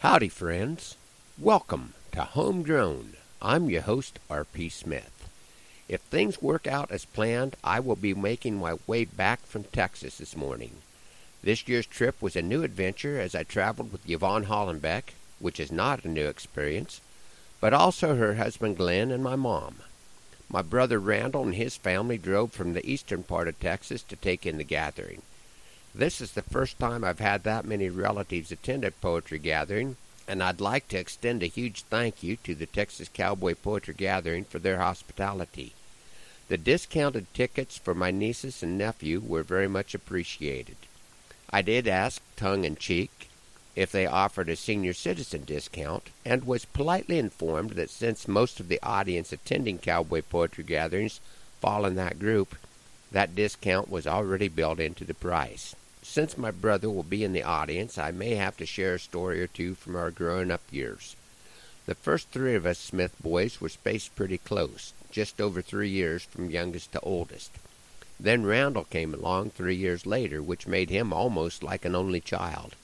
Howdy, friends. Welcome to Homegrown. I'm your host, R.P. Smith. If things work out as planned, I will be making my way back from Texas this morning. This year's trip was a new adventure as I traveled with Yvonne Hollenbeck, which is not a new experience, but also her husband Glenn and my mom. My brother Randall and his family drove from the eastern part of Texas to take in the gathering. This is the first time I've had that many relatives attend a poetry gathering, and I'd like to extend a huge thank you to the Texas Cowboy Poetry Gathering for their hospitality. The discounted tickets for my nieces and nephew were very much appreciated. I did ask, tongue in cheek, if they offered a senior citizen discount, and was politely informed that since most of the audience attending cowboy poetry gatherings fall in that group, that discount was already built into the price. Since my brother will be in the audience, I may have to share a story or two from our growing up years. The first three of us Smith boys were spaced pretty close, just over three years from youngest to oldest. Then Randall came along three years later, which made him almost like an only child.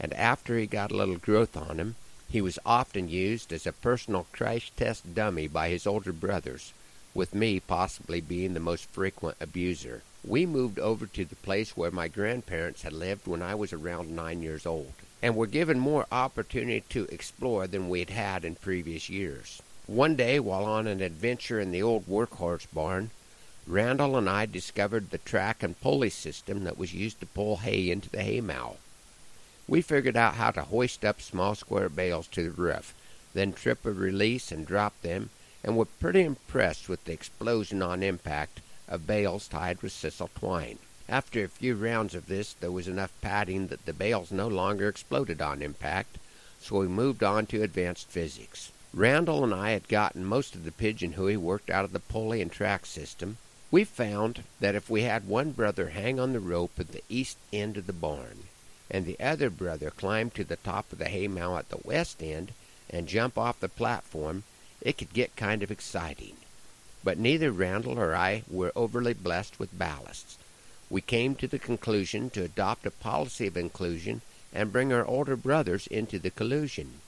And after he got a little growth on him, he was often used as a personal crash test dummy by his older brothers, with me possibly being the most frequent abuser. We moved over to the place where my grandparents had lived when I was around nine years old, and were given more opportunity to explore than we had had in previous years. One day, while on an adventure in the old workhorse barn, Randall and I discovered the track and pulley system that was used to pull hay into the haymow. We figured out how to hoist up small square bales to the roof, then trip a release and drop them, and were pretty impressed with the explosion on impact of bales tied with sisal twine. After a few rounds of this, there was enough padding that the bales no longer exploded on impact, so we moved on to advanced physics. Randall and I had gotten most of the pigeon hooey worked out of the pulley and track system. We found that if we had one brother hang on the rope at the east end of the barn, and the other brother climb to the top of the haymow at the west end and jump off the platform, it could get kind of exciting. But neither Randall or I were overly blessed with ballasts. We came to the conclusion to adopt a policy of inclusion and bring our older brothers into the collusion.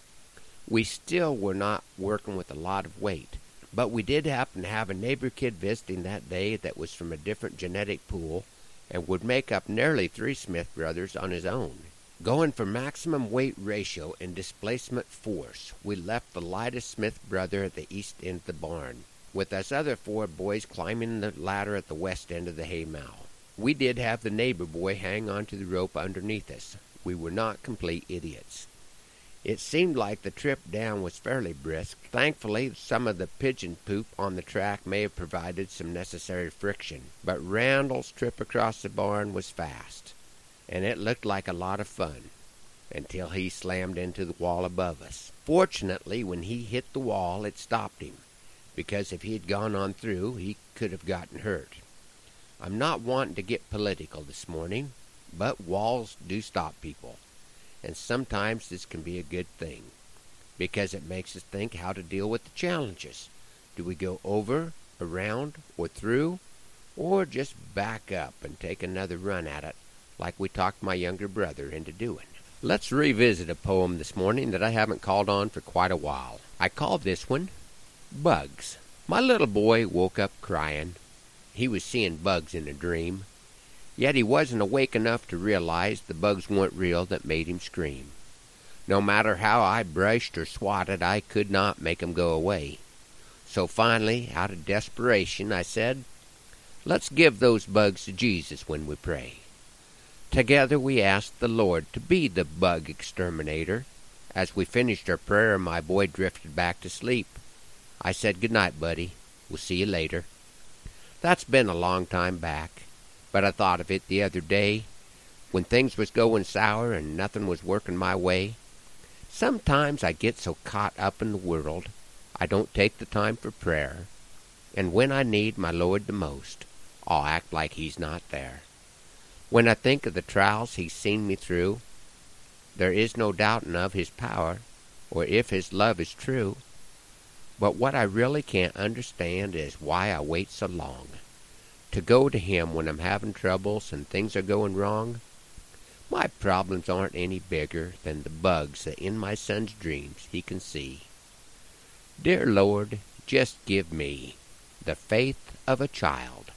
We still were not working with a lot of weight, but we did happen to have a neighbor kid visiting that day that was from a different genetic pool and would make up nearly three Smith brothers on his own. Going for maximum weight ratio and displacement force, we left the lightest Smith brother at the east end of the barn, with us other four boys climbing the ladder at the west end of the haymow. We did have the neighbor boy hang on to the rope underneath us. We were not complete idiots. It seemed like the trip down was fairly brisk. Thankfully, some of the pigeon poop on the track may have provided some necessary friction, but Randall's trip across the barn was fast and it looked like a lot of fun until he slammed into the wall above us. Fortunately, when he hit the wall, it stopped him, because if he had gone on through, he could have gotten hurt. I'm not wanting to get political this morning, but walls do stop people, and sometimes this can be a good thing, because it makes us think how to deal with the challenges. Do we go over, around, or through, or just back up and take another run at it like we talked my younger brother into doing. Let's revisit a poem this morning that I haven't called on for quite a while. I called this one Bugs. My little boy woke up crying. He was seeing bugs in a dream. Yet he wasn't awake enough to realize the bugs weren't real that made him scream. No matter how I brushed or swatted, I could not make 'em go away. So finally, out of desperation, I said, Let's give those bugs to Jesus when we pray. Together we asked the Lord to be the bug exterminator. As we finished our prayer, my boy drifted back to sleep. I said, Good night, buddy. We'll see you later. That's been a long time back, but I thought of it the other day when things was going sour and nothing was working my way. Sometimes I get so caught up in the world I don't take the time for prayer, and when I need my Lord the most, I'll act like he's not there. When I think of the trials he's seen me through, there is no doubting of his power, or if his love is true. But what I really can't understand is why I wait so long to go to him when I'm having troubles and things are going wrong. My problems aren't any bigger than the bugs that in my son's dreams he can see. Dear Lord, just give me the faith of a child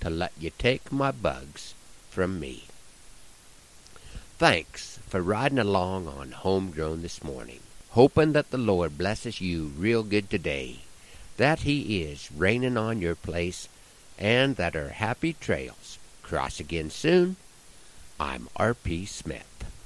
to let you take my bugs from me. Thanks for riding along on Homegrown this morning, hoping that the Lord blesses you real good today, that He is raining on your place, and that our happy trails cross again soon. I'm R.P. Smith.